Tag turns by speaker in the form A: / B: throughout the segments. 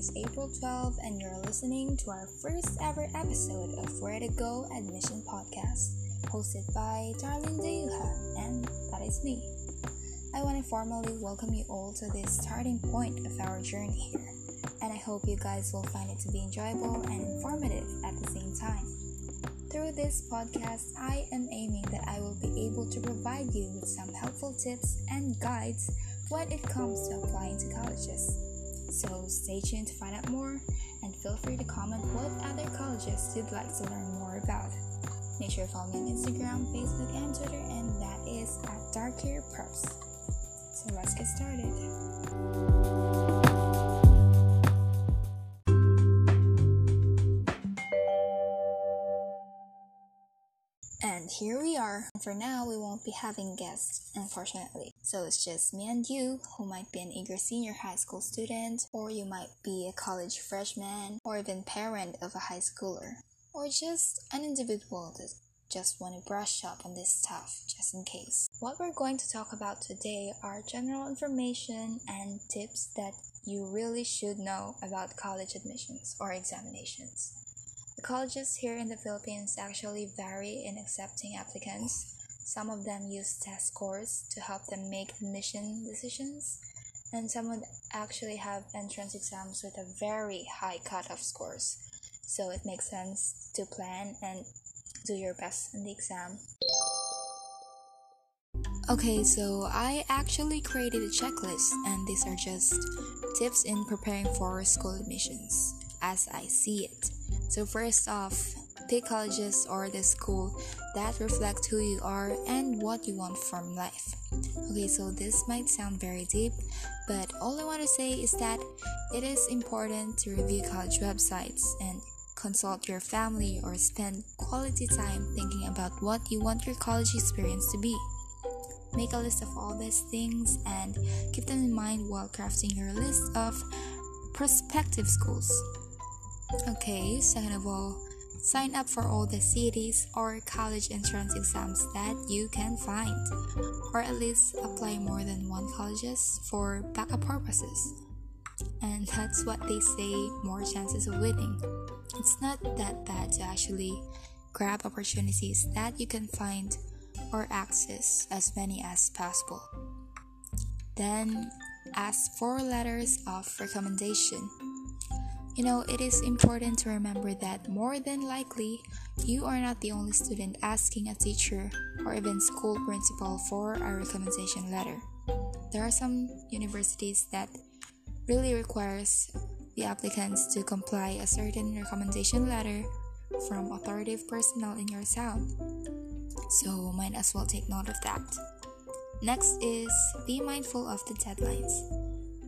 A: is April 12, and you're listening to our first ever episode of Where to Go Admission Podcast, hosted by Darlene Deyuha, and that is me. I want to formally welcome you all to this starting point of our journey here, and I hope you guys will find it to be enjoyable and informative at the same time. Through this podcast, I am aiming that I will be able to provide you with some helpful tips and guides when it comes to applying to colleges. So stay tuned to find out more and feel free to comment what other colleges you'd like to learn more about. Make sure to follow me on Instagram, Facebook, and Twitter, and that is at Dark Hair Preps. So let's get started. Here we are. And for now, we won't be having guests, unfortunately. So it's just me and you, who might be an eager senior high school student, or you might be a college freshman, or even parent of a high schooler, or just an individual that just want to brush up on this stuff, just in case. What we're going to talk about today are general information and tips that you really should know about college admissions or examinations. Colleges here in the Philippines actually vary in accepting applicants. Some of them use test scores to help them make admission decisions, and some would actually have entrance exams with a very high cutoff scores. So it makes sense to plan and do your best in the exam. Okay, so I actually created a checklist, and these are just tips in preparing for school admissions as I see it. So, first off, pick colleges or the school that reflect who you are and what you want from life. Okay, so this might sound very deep, but all I want to say is that it is important to review college websites and consult your family or spend quality time thinking about what you want your college experience to be. Make a list of all these things and keep them in mind while crafting your list of prospective schools. Okay, second of all, sign up for all the CETs or college entrance exams that you can find, or at least apply more than one colleges for backup purposes. And that's what they say more chances of winning. It's not that bad to actually grab opportunities that you can find or access as many as possible. Then ask for letters of recommendation. You know, it is important to remember that more than likely, you are not the only student asking a teacher or even school principal for a recommendation letter. There are some universities that really requires the applicants to comply a certain recommendation letter from authoritative personnel in your town. So might as well take note of that. Next is be mindful of the deadlines.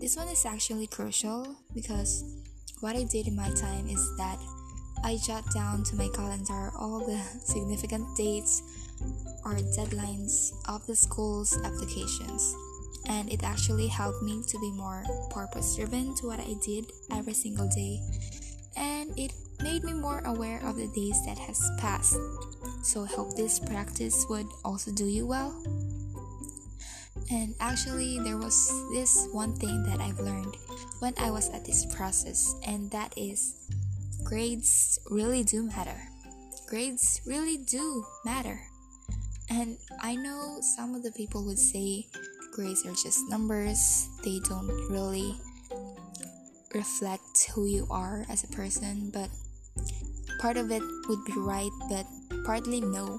A: This one is actually crucial because what I did in my time is that I jot down to my calendar all the significant dates or deadlines of the school's applications. And it actually helped me to be more purpose driven to what I did every single day. And it made me more aware of the days that has passed. So I hope this practice would also do you well. And actually, there was this one thing that I've learned when I was at this process, and that is grades really do matter. Grades really do matter. And I know some of the people would say grades are just numbers, they don't really reflect who you are as a person, but part of it would be right, but partly no.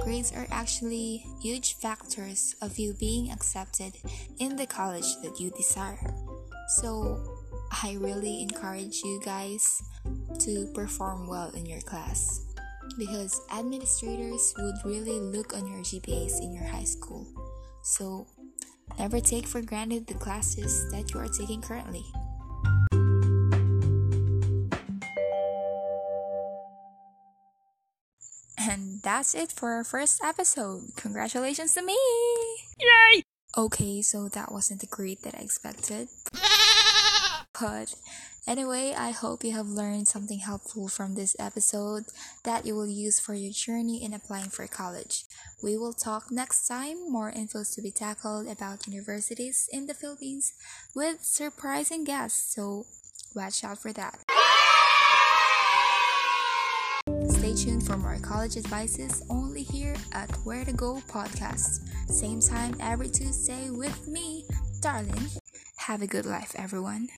A: Grades are actually huge factors of you being accepted in the college that you desire. So, I really encourage you guys to perform well in your class because administrators would really look on your GPAs in your high school. So, never take for granted the classes that you are taking currently. And that's it for our first episode. Congratulations to me!
B: Yay!
A: Okay, so that wasn't the grade that I expected. But anyway, I hope you have learned something helpful from this episode that you will use for your journey in applying for college. We will talk next time, more infos to be tackled about universities in the Philippines with surprising guests. So watch out for that. Stay tuned for more college advices only here at Where to Go podcast. Same time every Tuesday with me, Darlin. Have a good life, everyone.